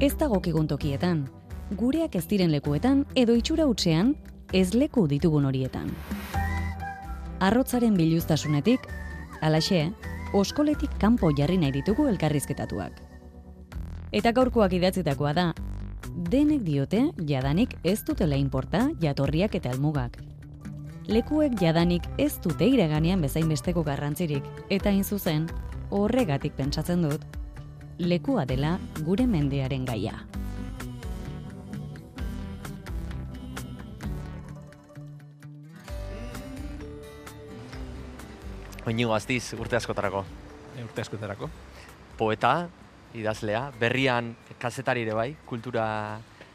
Ez dagokigun tokietan, gureak ez diren lekuetan edo itxura hutsean ez leku ditugun horietan. Arrotzaren biluztasunetik, alaxe, oskoletik kanpo jarri nahi ditugu elkarrizketatuak. Eta gaurkoak idatzitakoa da, denek diote jadanik ez dutela inporta jatorriak eta helmugak. Lekuek jadanik ez dute iraganean bezain besteko garrantzirik, eta hain zuzen, horregatik pentsatzen dut, lekua dela gure mendearen gaia. Oinigo aztiz, urte askotarako. E, urte askotarako. Poeta, idazlea, berrian kazetari ere bai, kultura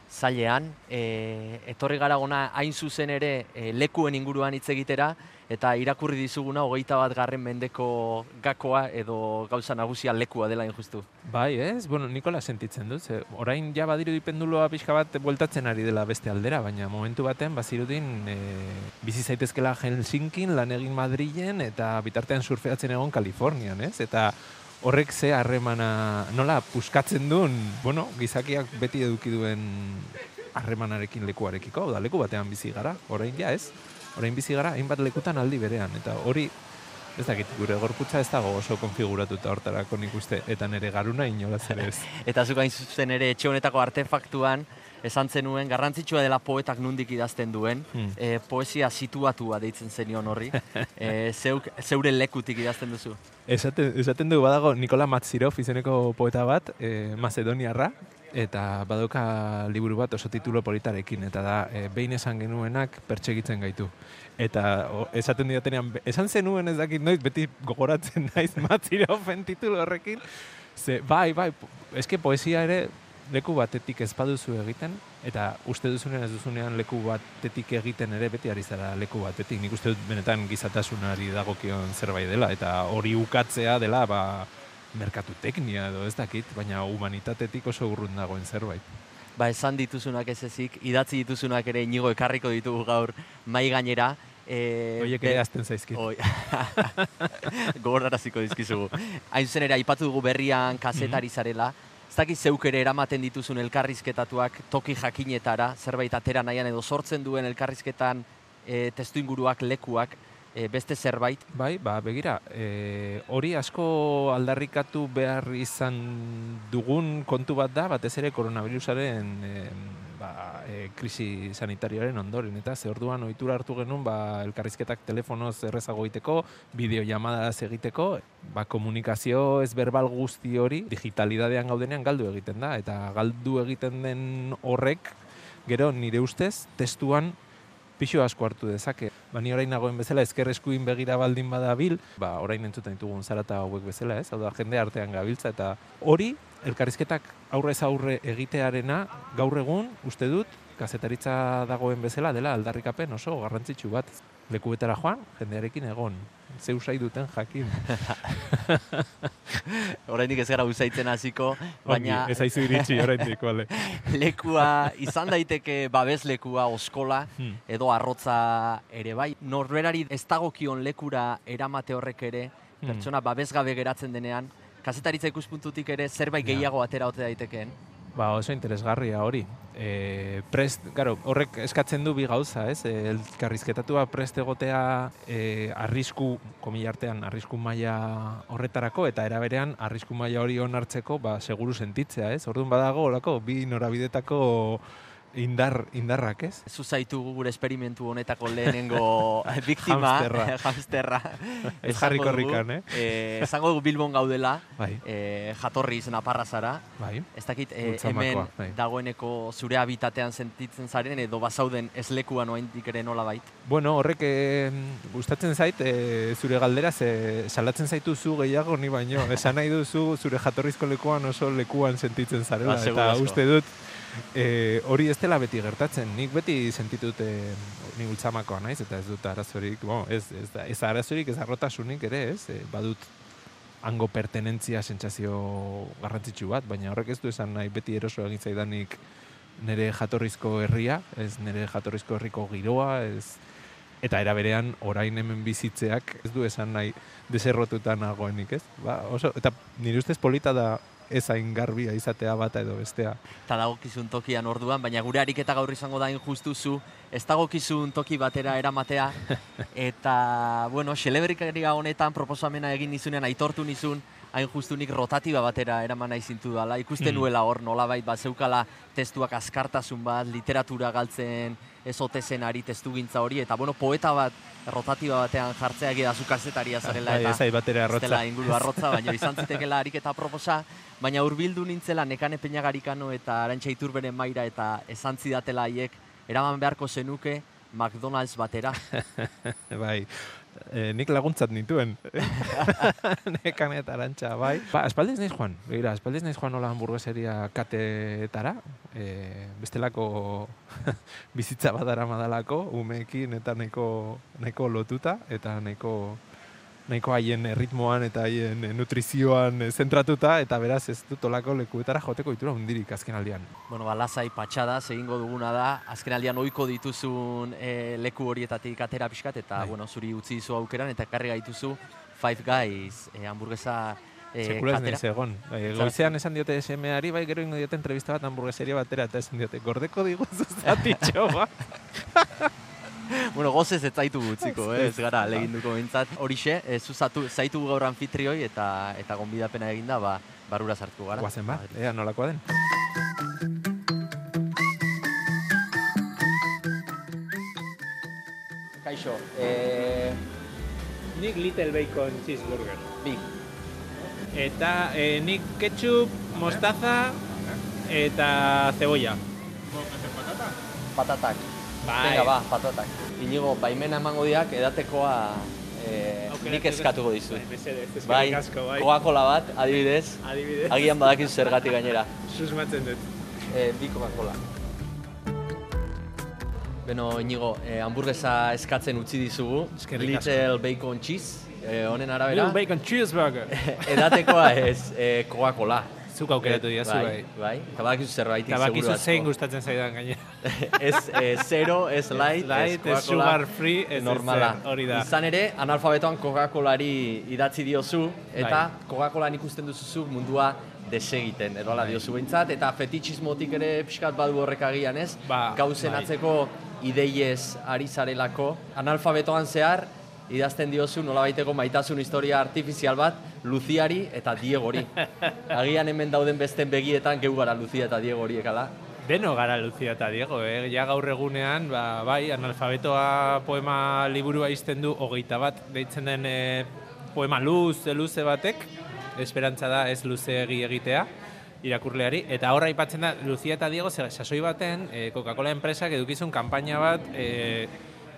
zailean, e, etorri gara gona hain zuzen ere e, lekuen inguruan hitz egitera, eta irakurri dizuguna hogeita bat garren mendeko gakoa edo gauza nagusia lekua dela injustu. Bai, ez? Bueno, Nikola sentitzen dut. Ze, orain ja badiru dipenduloa pixka bat bueltatzen ari dela beste aldera, baina momentu batean bazirudin e, bizi zaitezkela Helsinkin, lan egin Madrilen, eta bitartean surfeatzen egon Kalifornian, ez? Eta horrek ze harremana nola puskatzen duen, bueno, gizakiak beti eduki duen harremanarekin lekuarekiko, da leku batean bizi gara, orain ja ez, orain bizi gara, hainbat lekutan aldi berean, eta hori, ez dakit, gure gorputza ez dago oso konfiguratuta hortarako nik uste, eta nire garuna inolaz ere ez. eta zuka zuzen ere etxe honetako artefaktuan, esan zenuen, garrantzitsua dela poetak nundik idazten duen, hmm. e, poesia situatua deitzen zenion horri, e, zeuk, zeure lekutik idazten duzu. Esaten, esaten du badago Nikola Matzirov izeneko poeta bat, e, Macedoniarra, eta badoka liburu bat oso titulo politarekin, eta da, e, behin esan genuenak pertsegitzen gaitu. Eta o, esaten diatenean, esan zenuen ez dakit noiz, beti gogoratzen naiz Matziroven titulo horrekin, ze, bai, bai, eske poesia ere leku batetik ez baduzu egiten, eta uste duzunean ez duzunean leku batetik egiten ere beti ari zara leku batetik. Nik uste dut benetan gizatasunari dagokion zerbait dela, eta hori ukatzea dela, ba, merkatu teknia edo ez dakit, baina humanitatetik oso urrun dagoen zerbait. Ba, esan dituzunak ez ezik, idatzi dituzunak ere inigo ekarriko ditugu gaur mai gainera. E, Oiek ere azten zaizkit. Oi. Gogorraraziko dizkizugu. Hain zen ere, aipatu dugu berrian kasetari mhm. zarela, ez dakit zeuk ere eramaten dituzun elkarrizketatuak toki jakinetara, zerbait atera nahian edo sortzen duen elkarrizketan e, testu inguruak, lekuak, e, beste zerbait? Bai, ba, begira, e, hori asko aldarrikatu behar izan dugun kontu bat da, batez ere koronavirusaren e, e, krisi sanitarioaren ondoren, eta ze orduan ohitura hartu genuen ba, elkarrizketak telefonoz errezago egiteko, bideo egiteko, ba, komunikazio ez berbal guzti hori digitalidadean gaudenean galdu egiten da, eta galdu egiten den horrek, gero nire ustez, testuan pixo asko hartu dezake. Ba, ni orain nagoen bezala ezker eskuin begira baldin badabil, ba, orain entzuten ditugun zarata hauek bezala, ez? Hau da, jende artean gabiltza, eta hori elkarrizketak aurrez aurre egitearena gaur egun uste dut kazetaritza dagoen bezala dela aldarrikapen oso garrantzitsu bat lekuetara joan jendearekin egon zeu sai duten jakin Oraindik ez gara usaitzen hasiko baina ez aizu iritsi oraindik vale lekua izan daiteke babes lekua oskola hmm. edo arrotza ere bai norberari ez dagokion lekura eramate horrek ere hmm. pertsona babesgabe geratzen denean kazetaritza ikuspuntutik ere zerbait gehiago atera ote daitekeen. Ba, oso interesgarria hori. E, prest, garo, horrek eskatzen du bi gauza, ez? E, elkarrizketatua prest egotea e, arrisku, komilartean, arrisku maila horretarako, eta eraberean, arrisku maila hori onartzeko, ba, seguru sentitzea, ez? Orduan badago, olako, bi norabidetako indar, indarrak, ez? Zu zaitu gure esperimentu honetako lehenengo biktima, hamsterra. ez jarri korrikan, eh? eh? Esango dugu Bilbon gaudela, bai. eh, jatorri izan aparra zara. Bai. Ez dakit, eh, hemen bai. dagoeneko zure habitatean sentitzen zaren, edo bazauden ez lekuan oain ere nola bait? Bueno, horrek eh, gustatzen zait, eh, zure galdera, ze, salatzen zaitu zu gehiago ni baino. Esan nahi duzu zure jatorrizko lekuan oso lekuan sentitzen zarela. Ba, eta uste dut, e, hori ez dela beti gertatzen. Nik beti sentitute nik ultzamakoa naiz, eta ez dut arazorik, bon, ez, ez, ez arazorik, ez arrotasunik ere, ez, e, badut hango pertenentzia sentsazio garrantzitsu bat, baina horrek ez du esan nahi beti eroso egin zaidanik nire jatorrizko herria, ez nire jatorrizko herriko giroa, ez, eta era berean orain hemen bizitzeak ez du esan nahi deserrotuta nagoenik, ez? Ba, oso, eta nire ustez polita da ez hain garbia izatea bata edo bestea. Eta dagokizun tokian orduan, baina gure ariketa gaur izango da justuzu, ez dagokizun toki batera eramatea, eta, bueno, xelebrikaria honetan proposamena egin nizunean, aitortu nizun, hain justunik rotatiba batera eraman nahi zintu dela. Ikusten Mm. nuela hor, nolabait, bat zeukala testuak askartasun bat, literatura galtzen, ez ote zen ari testugintza hori, eta bueno, poeta bat rotatiba batean jartzea egia zu kazetaria zarela, Bai, eta ez batera arrotza. inguru arrotza, baina izan zitekela ariketa proposa, baina hurbildu nintzela nekane peñagarikano eta arantxa iturberen maira eta esan zidatela haiek, eraman beharko zenuke McDonald's batera. bai, e, nik laguntzat nituen. Nekan eta arantxa, bai. Ba, espaldiz naiz joan, begira, espaldiz naiz joan nola hamburgueseria katetara, e, bestelako bizitza badara madalako, umeekin eta nahiko, nahiko lotuta, eta nahiko nahiko haien ritmoan eta haien nutrizioan eh, zentratuta, eta beraz ez dut olako lekuetara joteko itura hundirik azken aldian. bueno, ba, lasai patxada, egingo duguna da, azken ohiko dituzun eh, leku horietatik atera pixkat, eta, Bai. bueno, zuri utzi dizu aukeran, eta ekarri gaituzu Five Guys eh, hamburguesa eh, Sekula ez katera. naiz egon. E, goizean esan diote SMA-ari, bai gero ingo diote entrevista bat hamburgueseria batera, eta esan diote, gordeko diguzu zatitxo ba. Bueno, gozez ez zaitu gutziko, eh? ez gara, leginduko bintzat. Horixe, e, zuzatu, zaitu gaur anfitrioi eta eta gonbidapena eginda, ba, barura sartuko gara. Guazen ba, Madrid. ea nolakoa den. Kaixo, e, Nik Little Bacon Cheeseburger. bi, Eta eh, nik ketchup, mostaza eta cebolla. patatak. Bai. Venga, ba, patatak. Inigo, baimena emango diak, edatekoa e, nik eskatuko dizut. Bai, mesedez, Bai, asko, bai. Coca-Cola bat, adibidez, Adibidez, agian badakizu zergatik gainera. susmatzen dut. E, bi Coca-Cola. Beno, Inigo, e, hamburguesa eskatzen utzi dizugu. Eskerrik asko. Little Bacon Cheese, e, honen arabera. Little Bacon Cheeseburger. Edatekoa ez e, Coca-Cola. Zuk aukeratu diazu, bai. bai. Bai, eta Eta bakizu seguru zein asko. gustatzen zaidan gainera. ez e, zero, ez light, ez Coca-Cola. sugar free, ez normala. hori da. Izan ere, analfabetoan Coca-Colari idatzi diozu, eta Bai. Coca-Colan ikusten duzuzu mundua desegiten, edo ala Bai. diozu behintzat, eta fetitxismotik ere pixkat badu horrek agian ez, Ba, gauzen bai. atzeko ideiez ari zarelako. Analfabetoan zehar, idazten diozu nolabaiteko maitasun historia artifizial bat Luziari eta Diegori. Agian hemen dauden besten begietan geu gara Luzia eta Diego horiek ala. Beno gara Lucia eta Diego, eh? ja gaur egunean, ba, bai, analfabetoa poema liburua izten du hogeita bat, deitzen den eh, poema luze, luze batek, esperantza da ez luzeegi egitea, irakurleari, eta horra aipatzen da, Lucia eta Diego, ze- sasoi baten, eh, Coca-Cola enpresak edukizun kanpaina bat, eh,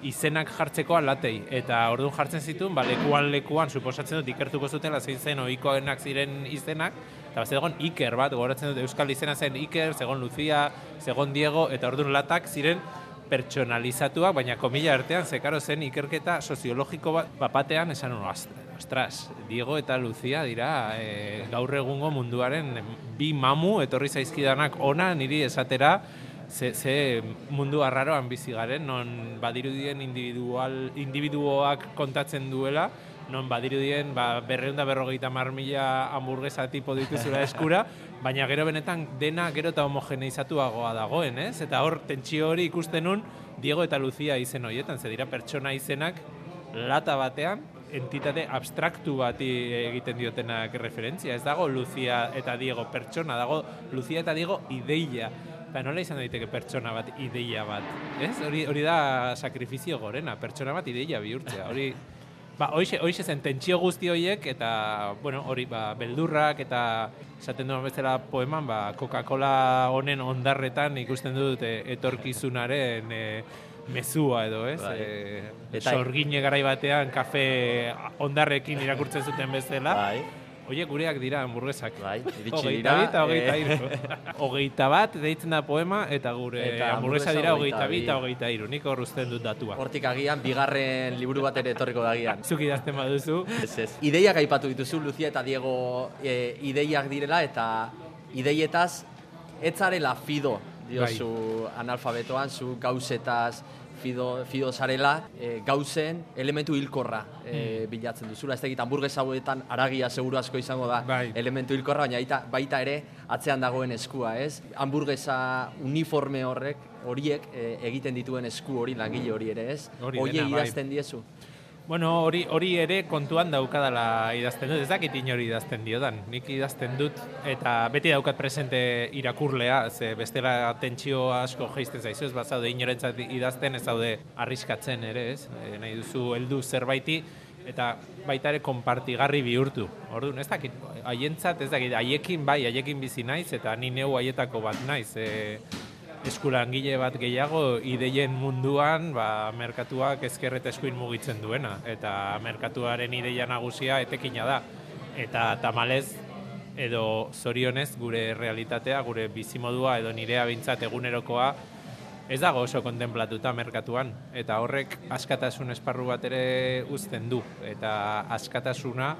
izenak jartzeko alatei. Eta orduan jartzen zituen, ba, lekuan lekuan, suposatzen dut ikertuko zutela zein zen ohikoenak ziren izenak, eta bat zegoen Iker bat, gogoratzen dut Euskal izena zen Iker, zegoen Lucia, zegoen Diego, eta orduan latak ziren pertsonalizatuak, baina komila artean, zekaro zen ikerketa soziologiko bat, bapatean esan nuen, "Ost- ostras, Diego eta Lucia dira e, gaur egungo munduaren bi mamu etorri zaizkidanak ona niri esatera, ze, ze mundu arraroan bizi garen, non badirudien individual, individuoak kontatzen duela, non badirudien ba, berreunda berrogeita mar mila hamburguesa tipo dituzula eskura, baina gero benetan dena gero eta homogeneizatuagoa dagoen, ez? Eta hor, tentsio hori ikusten nun, Diego eta Lucia izen horietan, ze dira pertsona izenak lata batean, entitate abstraktu bati egiten diotenak referentzia. Ez dago Lucia eta Diego pertsona, dago Lucia eta Diego ideia. Eta nola izan daiteke pertsona bat ideia bat, ez? Hori, hori da sakrifizio gorena, pertsona bat ideia bihurtzea. Hori, Ba, hoize, hoize zen tentsio guzti horiek eta, bueno, hori, ba, beldurrak eta esaten duen bezala poeman, ba, Coca-Cola honen ondarretan ikusten dut e, etorkizunaren e, mezua edo, ez? Bai. E, sorgine garai batean kafe ondarrekin irakurtzen zuten bezala. Bai, Oie, gureak dira hamburguesak. bai, iritsi dira. bi eta hogeita eh, hiru. hogeita bat deitzen da poema eta gure Eta hamburguesa dira hogeita hogeita bi bi. eta hogeita hiru. Nik hor uzten dut datua. Hortik agian, bigarren liburu bat ere etorriko da agian. Zuk idazten baduzu, Ez ez. Ideiak aipatu dituzu, Lucia eta Diego e, ideiak direla, eta ideietaz ez zarela fido, diozu analfabetoan, zu gauzetaz fido, fido zarela, e, gauzen elementu hilkorra e, bilatzen duzula. Ez dakit, hamburguesa hauetan aragia seguru asko izango da Bai. elementu hilkorra, baina baita, baita ere atzean dagoen eskua, ez? Hamburguesa uniforme horrek, horiek e, egiten dituen esku hori, langile hori ere, ez? Hori Horiei dena, bai. idazten diezu. Bueno, hori hori ere kontuan daukadala idazten dut, ez dakit inori idazten diodan. Nik idazten dut eta beti daukat presente irakurlea, ze bestela tentsio asko jaisten zaizu, ez bazaude inorentzat idazten, ez zaude arriskatzen ere, ez? E, nahi duzu heldu zerbaiti eta baita ere konpartigarri bihurtu. Orduan, ez dakit, haientzat, ez dakit, haiekin bai, haiekin bizi naiz eta ni neu haietako bat naiz. E, eskulangile bat gehiago ideien munduan ba, merkatuak ezker eta eskuin mugitzen duena. Eta merkatuaren ideia nagusia etekina da. Eta tamalez edo zorionez gure realitatea, gure bizimodua edo nirea bintzat egunerokoa ez dago oso kontemplatuta merkatuan. Eta horrek askatasun esparru bat ere uzten du. Eta askatasuna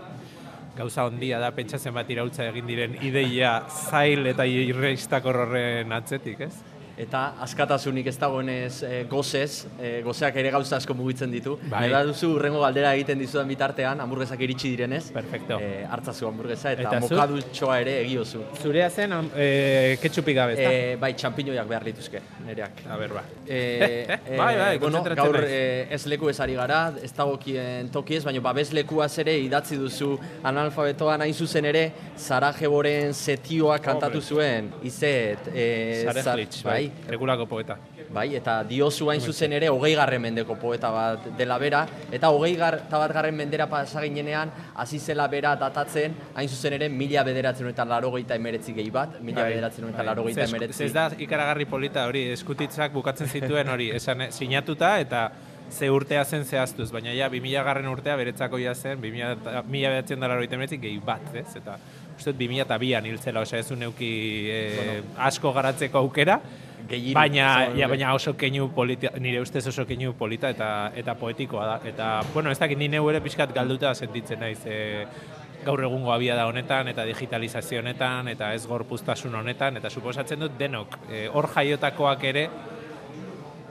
gauza ondia da pentsatzen bat irautza egin diren ideia zail eta irreistakor horren atzetik, ez? Eta askatasunik ez dagoenez e, gozez, e, gozeak ere gauza asko mugitzen ditu. Bai. Bai. duzu urrengo galdera egiten dizudan bitartean, hamburguesak iritsi direnez. Perfecto. E, hartzazu hamburguesa eta, Eta mokadutxoa ere egiozu. Zurea zen e, ketxupik gabe, ezta? E, bai, txampiñoiak behar lituzke, nereak. A ber, ba. E, Bai, bai, bueno, gaur e, ez leku ez ari gara, ez dagokien tokiez, baina babes lekuaz ere idatzi duzu analfabetoan hain zuzen ere Sarajevoren setioa kantatu zuen, izet, e, Sarejlitz, bai, poeta. Bai, eta diozu hain zuzen ere hogei garren mendeko poeta bat dela bera, eta hogei gar, bat garren mendera pasa ginenean, hasi zela bera datatzen, hain zuzen ere mila bederatzen eta larogeita emeretzi gehi bat, mila Bai, bederatzen eta bai. Ze esku- emeretzi. Ez da ikaragarri polita hori, eskutitzak bukatzen zituen hori, esan eh, sinatuta eta ze urtea zen zehaztuz, baina ja 2000 garren urtea beretzako ja zen 2000 eta- mila bederatzen dara gehi bat, ez? Eta uste dut 2002an hiltzela, osea ez neuki eh, asko garatzeko aukera, Gehiru, baina, ja, baina oso keinu polita, nire ustez oso keinu polita eta eta poetikoa da. Eta, bueno, ez dakit ni neu ere pixkat galduta sentitzen naiz, e, gaur egungo abia da honetan eta digitalizazio honetan eta ez gorpuztasun honetan eta suposatzen dut denok e, hor jaiotakoak ere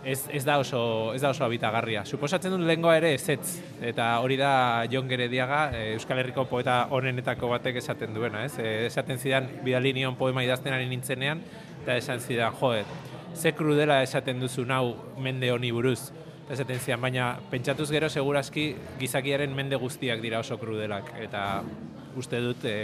ez, ez da oso ez da oso habitagarria. Suposatzen dut lengoa ere ezetz eta hori da Jon Gerediaga e, Euskal Herriko poeta honenetako batek esaten duena, ez? E, esaten zidan bidali nion poema idazten ari nintzenean eta esan zidan, joet, ze krudela esaten duzu nau mende honi buruz. Eta Esaten zidan, baina pentsatuz gero segurazki gizakiaren mende guztiak dira oso krudelak eta uste dut e,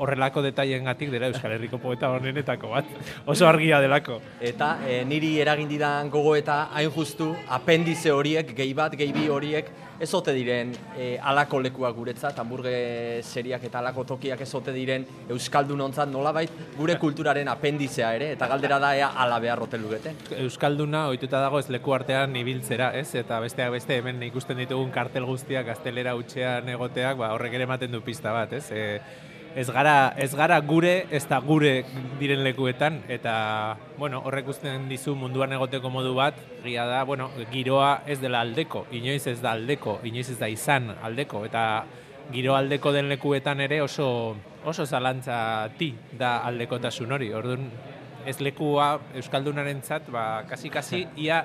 horrelako detailengatik dela Euskal Herriko poeta honenetako bat. Oso argia delako. Eta e, niri eragin didan gogoeta hain justu apendize horiek, gehi bat, gehi bi horiek, ez ote diren e, alako lekuak guretzat, hamburgueseriak eta alako tokiak ez ote diren Euskaldun ontzat nolabait gure kulturaren apendizea ere, eta galdera da ea ala behar ote lugete. Euskalduna ohituta dago ez leku artean ibiltzera, ez? Eta besteak beste hemen ikusten ditugun kartel guztiak gaztelera utxean egoteak, ba, horrek ere ematen du pista bat, ez? E, ez gara, ez gara gure, ez da gure diren lekuetan, eta, bueno, horrek usten dizu munduan egoteko modu bat, gia da, bueno, giroa ez dela aldeko, inoiz ez da aldeko, inoiz ez da izan aldeko, eta giro aldeko den lekuetan ere oso, oso zalantza ti da aldekotasun hori, orduan, ez lekua Euskaldunarentzat, ba, kasi-kasi, ia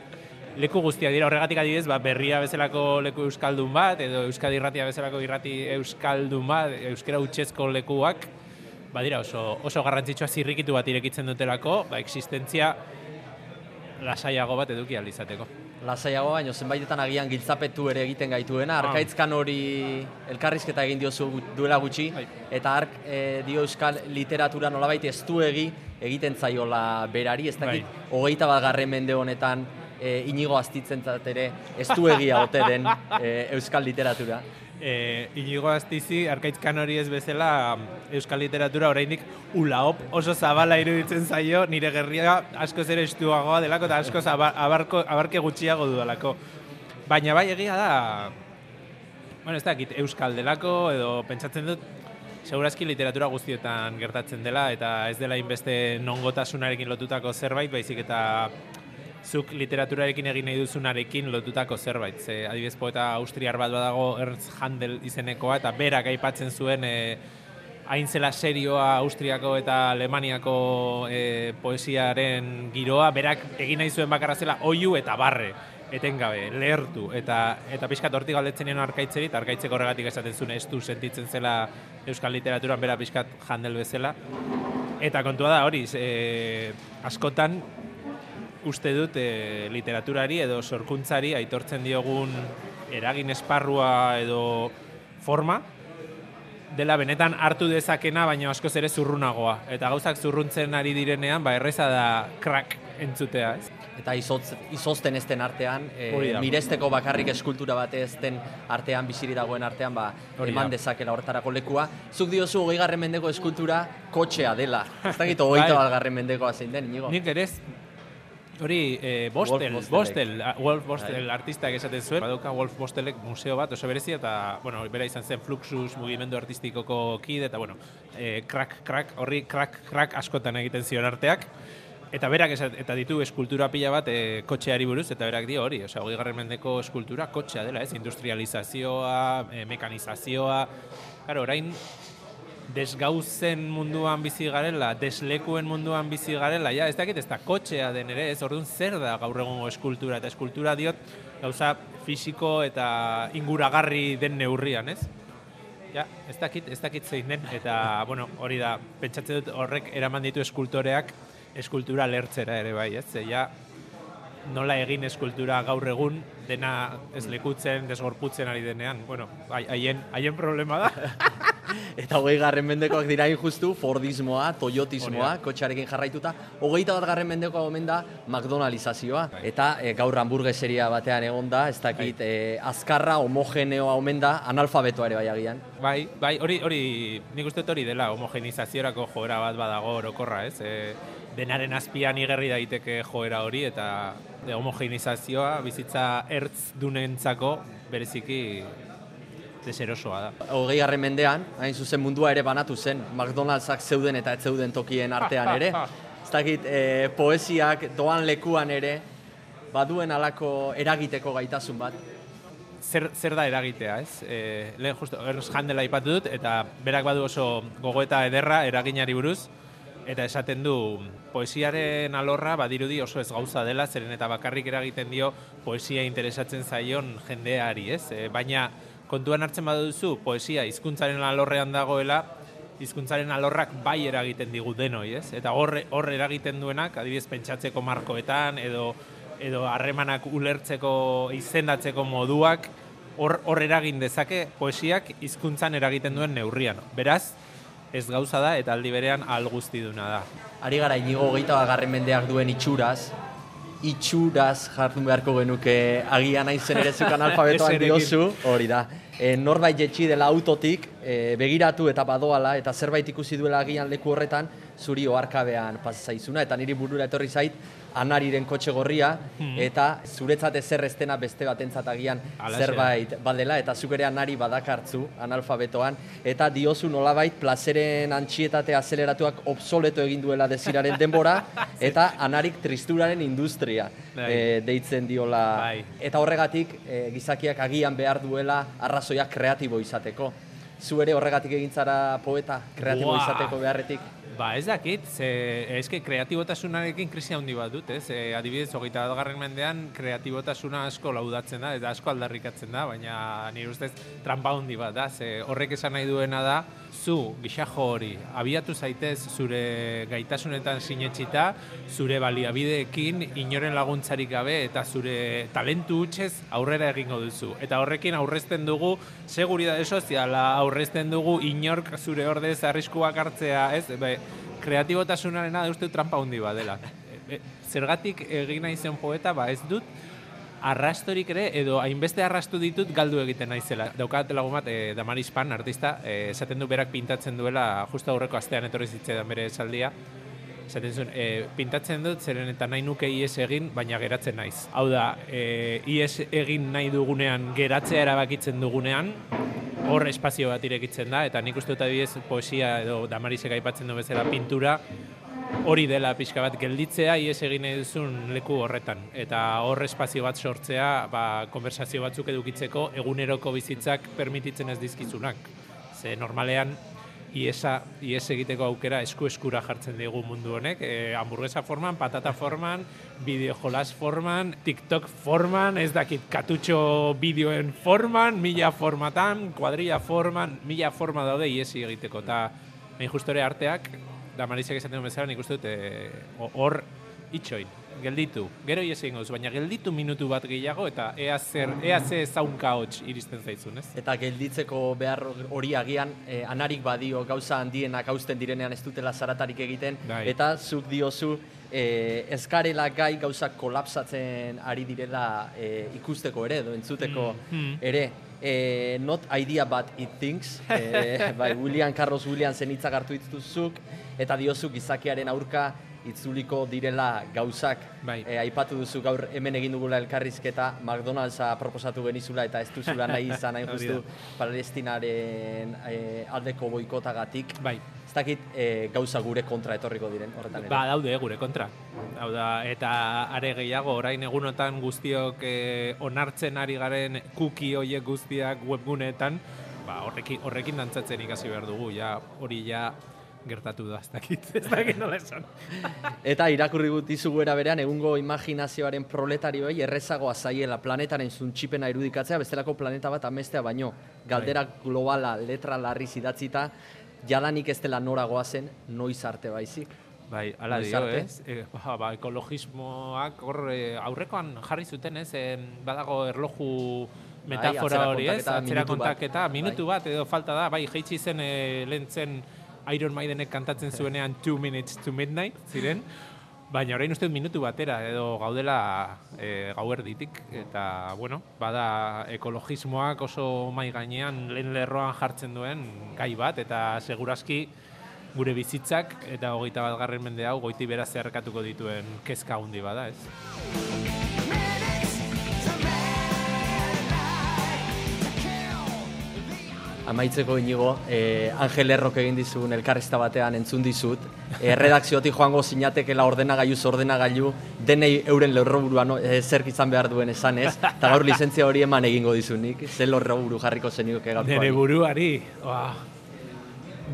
leku guztiak dira horregatik adibidez, ba, berria bezalako leku euskaldun bat edo Euskadi irratia bezalako irrati euskaldun bat, euskera utxezko lekuak badira oso oso garrantzitsua zirrikitu bat irekitzen dutelako, ba existentzia lasaiago bat eduki ahal izateko. Lasaiago baino zenbaitetan agian giltzapetu ere egiten gaituena, arkaitzkan hori elkarrizketa egin diozu duela gutxi, Bai. eta ark eh, dio euskal literatura nolabait estuegi egiten zaiola berari, ez dakit, hogeita bat garren mende honetan e, inigo aztitzentzat ere estuegia ote den e, euskal literatura. E, Inigo Astizi, arkaitzkan hori ez bezala, euskal literatura oraindik ulaop oso zabala iruditzen zaio, nire gerria askoz ere estuagoa delako eta askoz aba- abarko, abarke gutxiago dudalako. Baina bai egia da, bueno, ez dakit, euskal delako, edo pentsatzen dut, Segurazki literatura guztietan gertatzen dela eta ez dela inbeste nongotasunarekin lotutako zerbait, baizik eta zuk literaturarekin egin nahi duzunarekin lotutako zerbait. Ze, adibidez poeta austriar bat badago Ernst Handel izenekoa eta berak aipatzen zuen e, hain zela serioa Austriako eta Alemaniako e, poesiaren giroa, berak egin nahi zuen bakarra zela oiu eta barre. etengabe, lehertu, eta eta pixkat hortik galdetzen nion arkaitzeri, eta arkaitzek horregatik esaten zuen ez du sentitzen zela euskal literaturan bera pixkat jandel bezala. Eta kontua da hori, e, askotan uste dut e, literaturari edo sorkuntzari aitortzen diogun eragin esparrua edo forma, dela benetan hartu dezakena, baina askoz ere zurrunagoa. Eta gauzak zurruntzen ari direnean, ba erreza da crack entzutea, ez? Eta izotz, izozten ezten artean, e, miresteko bakarrik eskultura bate ezten artean, biziri dagoen artean, ba, Hori eman da. dezakela horretarako lekua. Zuk diozu, hogei garren mendeko eskultura kotxea dela. Ez dakit, hogeita Bai. bat garren mendekoa zein den, inigo. Nik ere hori eh, Bostel, Wolf Bostel, ah, Wolf Bostel Bai. artistak esaten zuen, badauka Wolf Bostelek museo bat oso berezia eta, bueno, bera izan zen Fluxus mugimendu artistikoko kide eta, bueno, eh, crack, crack, horri crack, crack askotan egiten zion arteak. Eta berak esat, eta ditu eskultura pila bat e, kotxeari buruz, eta berak dio hori, osea, hogei garren mendeko eskultura kotxea dela, ez? Industrializazioa, e, mekanizazioa, Claro, orain desgauzen munduan bizi garela, deslekuen munduan bizi garela, ja, ez dakit ez da kotxea den ere, ez orduan zer da gaur egungo eskultura, eta eskultura diot gauza fisiko eta inguragarri den neurrian, ez? Ja, ez dakit, ez dakit zein den, eta, bueno, hori da, pentsatzen dut horrek eraman ditu eskultoreak eskultura lertzera ere bai, ez? Ze, ja, nola egin eskultura gaur egun, dena ez lekutzen, desgorputzen ari denean, bueno, hai- haien, haien problema da. Eta hogei garren mendekoak dira injustu, Fordismoa, Toyotismoa, Hori kotxearekin jarraituta. Hogeita bat garren mendekoa omen da McDonaldizazioa. Bai. Eta e, gaur hamburgueseria batean egon da, ez dakit, e, azkarra, homogeneoa omen da, analfabetoa ere bai agian. Bai, bai, hori, hori, nik uste hori dela, homogenizaziorako joera bat badago orokorra, ez? E, denaren azpian igerri daiteke joera hori, eta homogenizazioa bizitza ertz dunentzako bereziki deserosoa da. Hogei garren mendean, hain zuzen mundua ere banatu zen, McDonald'sak zeuden eta ez zeuden tokien artean ere. Ez dakit, e, poesiak doan lekuan ere, baduen alako eragiteko gaitasun bat. zer, zer da eragitea, ez? E, lehen justo, Ernst Handel aipatu dut, eta berak badu oso gogoeta ederra eraginari buruz, eta esaten du poesiaren alorra badirudi oso ez gauza dela, zeren eta bakarrik eragiten dio poesia interesatzen zaion jendeari, ez? E, baina kontuan hartzen baduzu poesia hizkuntzaren alorrean dagoela, hizkuntzaren alorrak bai eragiten digu denoi, ez? Eta horre hor eragiten duenak, adibidez pentsatzeko markoetan edo edo harremanak ulertzeko izendatzeko moduak hor hor eragin dezake poesiak hizkuntzan eragiten duen neurrian. Beraz, ez gauza da eta aldi berean al guztiduna da. Ari gara inigo hogeita garren mendeak duen itxuraz, itxuraz jardun beharko genuke agian aizen ere zukan alfabetoan diozu, hori da. E, norbait jetxi dela autotik, e, begiratu eta badoala, eta zerbait ikusi duela agian leku horretan, zuri oharkabean pasa zaizuna, eta niri burura etorri zait, anariren kotxe gorria, eta zuretzat ezer ez dena beste batentzat agian zerbait badela, eta zuk ere anari badakartzu analfabetoan, eta diozu nolabait plazeren antxietate azeleratuak obsoleto egin duela desiraren denbora, eta anarik tristuraren industria e, deitzen diola. Bai. Eta horregatik e, gizakiak agian behar duela arrazoiak kreatibo izateko. Zu ere horregatik egin zara poeta, kreatibo Buah. izateko beharretik. Ba, ez dakit, ze, eske kreatibotasunarekin krisi handi bat dut, ez? E, adibidez, hogeita garren mendean, kreatibotasuna asko laudatzen da, eta asko aldarrikatzen da, baina nire ustez trampa handi bat da, ze horrek esan nahi duena da, zu, gixajo hori, abiatu zaitez zure gaitasunetan sinetxita, zure baliabideekin, inoren laguntzarik gabe, eta zure talentu hutsez aurrera egingo duzu. Eta horrekin aurrezten dugu, seguridade soziala, aurrezten dugu inork zure ordez arriskuak hartzea, ez? Be, kreatibotasunarena da uste trampa handi bat dela. E, e, zergatik egin nahi zen poeta, ba ez dut, arrastorik ere, edo hainbeste arrastu ditut galdu egiten naizela. Daukat lagun bat, e, Damaris Pan, artista, e, esaten du berak pintatzen duela, justo aurreko astean etorri zitzaidan bere esaldia, esaten zuen, e, pintatzen dut, zeren eta nahi nuke ies egin, baina geratzen naiz. Hau da, e, ies egin nahi dugunean, geratzea erabakitzen dugunean, hor espazio bat irekitzen da, eta nik uste dut adibidez poesia edo Damarisek aipatzen du bezala pintura, hori dela pixka bat gelditzea ies egin duzun leku horretan. Eta hor espazio bat sortzea, ba, konversazio batzuk edukitzeko eguneroko bizitzak permititzen ez dizkizunak. Ze normalean iesa, ies egiteko aukera esku eskura jartzen digu mundu honek, e, hamburguesa forman, patata forman, bideo jolas forman, TikTok forman, ez dakit katutxo bideoen forman, mila formatan, kuadrilla forman, mila forma daude iesi egiteko, eta hain justore arteak, da Marisek esaten duen bezala, nik uste dut, e, hor itxoin, gelditu. Gero ies egin baina gelditu minutu bat gehiago eta ea zer, ea ze zaunka hots iristen zaizun, ez? Eta gelditzeko behar hori agian, eh, anarik badio gauza handienak hausten direnean ez dutela zaratarik egiten, Bai. eta zuk diozu eh, ezkarela gai gauzak kolapsatzen ari direla eh, ikusteko ere, edo entzuteko Mm, mm. ere. Eh, not idea but it thinks, eh, bai, William Carlos Williamsen hitzak hartu dituzuk, eta diozu gizakiaren aurka itzuliko direla gauzak. Bai. Eh, aipatu duzu gaur hemen egin dugula elkarrizketa, McDonald'sa proposatu genizula eta ez duzula nahi izan hain justu. Palestinaren eh, aldeko boikotagatik. Bai. Dakit eh, gauza gure kontra etorriko diren horretan ere. Ba, daude gure kontra. Hau da, eta are gehiago, orain egunotan guztiok eh, onartzen ari garen cookie hoiek guztiak webguneetan, ba, horrekin, horrekin dantzatzen ikasi behar dugu, ja, hori ja gertatu da, ez dakit, ez dakit nola esan. Eta irakurri gut dizugu era berean, egungo imaginazioaren proletarioei errezagoa zaiela planetaren zuntxipena irudikatzea, bestelako planeta bat amestea baino. Galdera globala letra larriz idatzita, jadanik ez dela nora goazen, noiz arte baizik. Bai, ala dio, ez? E, ba, ba, ekologismoak hor eh, aurrekoan jarri zuten, ez? Eh, badago erloju metafora atzera hori, ez? Atzera minutu bat. kontaketa, minutu Bai. bat edo falta da, bai, jeitsi zen e, lehen zen Iron Maidenek kantatzen zuenean Two Minutes to Midnight, ziren, baina orain uste minutu batera edo gaudela e, gauerditik, eta, bueno, bada ekologismoak oso mai gainean lehen lerroan jartzen duen gai bat, eta segurazki gure bizitzak eta hogeita bat garren mende hau goiti bera zeharkatuko dituen kezka handi bada, ez? Amaitzeko inigo, eh, Angel Errok egin dizun elkarrizta batean entzun dizut, eh, redakziotik joango zinatekela ordenagailuz ordenagailu, denei euren lerroburuan no, eh, zerk izan behar duen esan ez, eta gaur lizentzia hori eman egingo dizunik, ze lerroburu jarriko zenioke gaurkoari. Nere buruari, ba,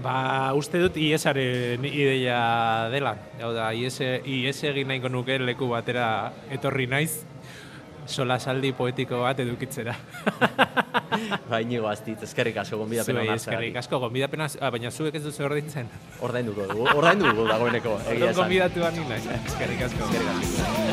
ba, uste dut IESaren ideia dela. Hau da, IES egin nahiko nuke leku batera etorri naiz, solasaldi poetiko bat edukitzera. Ba, inigo aztit, eskerrik asko gonbidapena Zuei eskerrik asko, gonbidapena, ah, baina zuek ez duzu ordintzen. Ordainduko dugu, ordaindu dugu dagoeneko, gonbidatu ni naiz. Eskerrik asko. Eskerrik asko.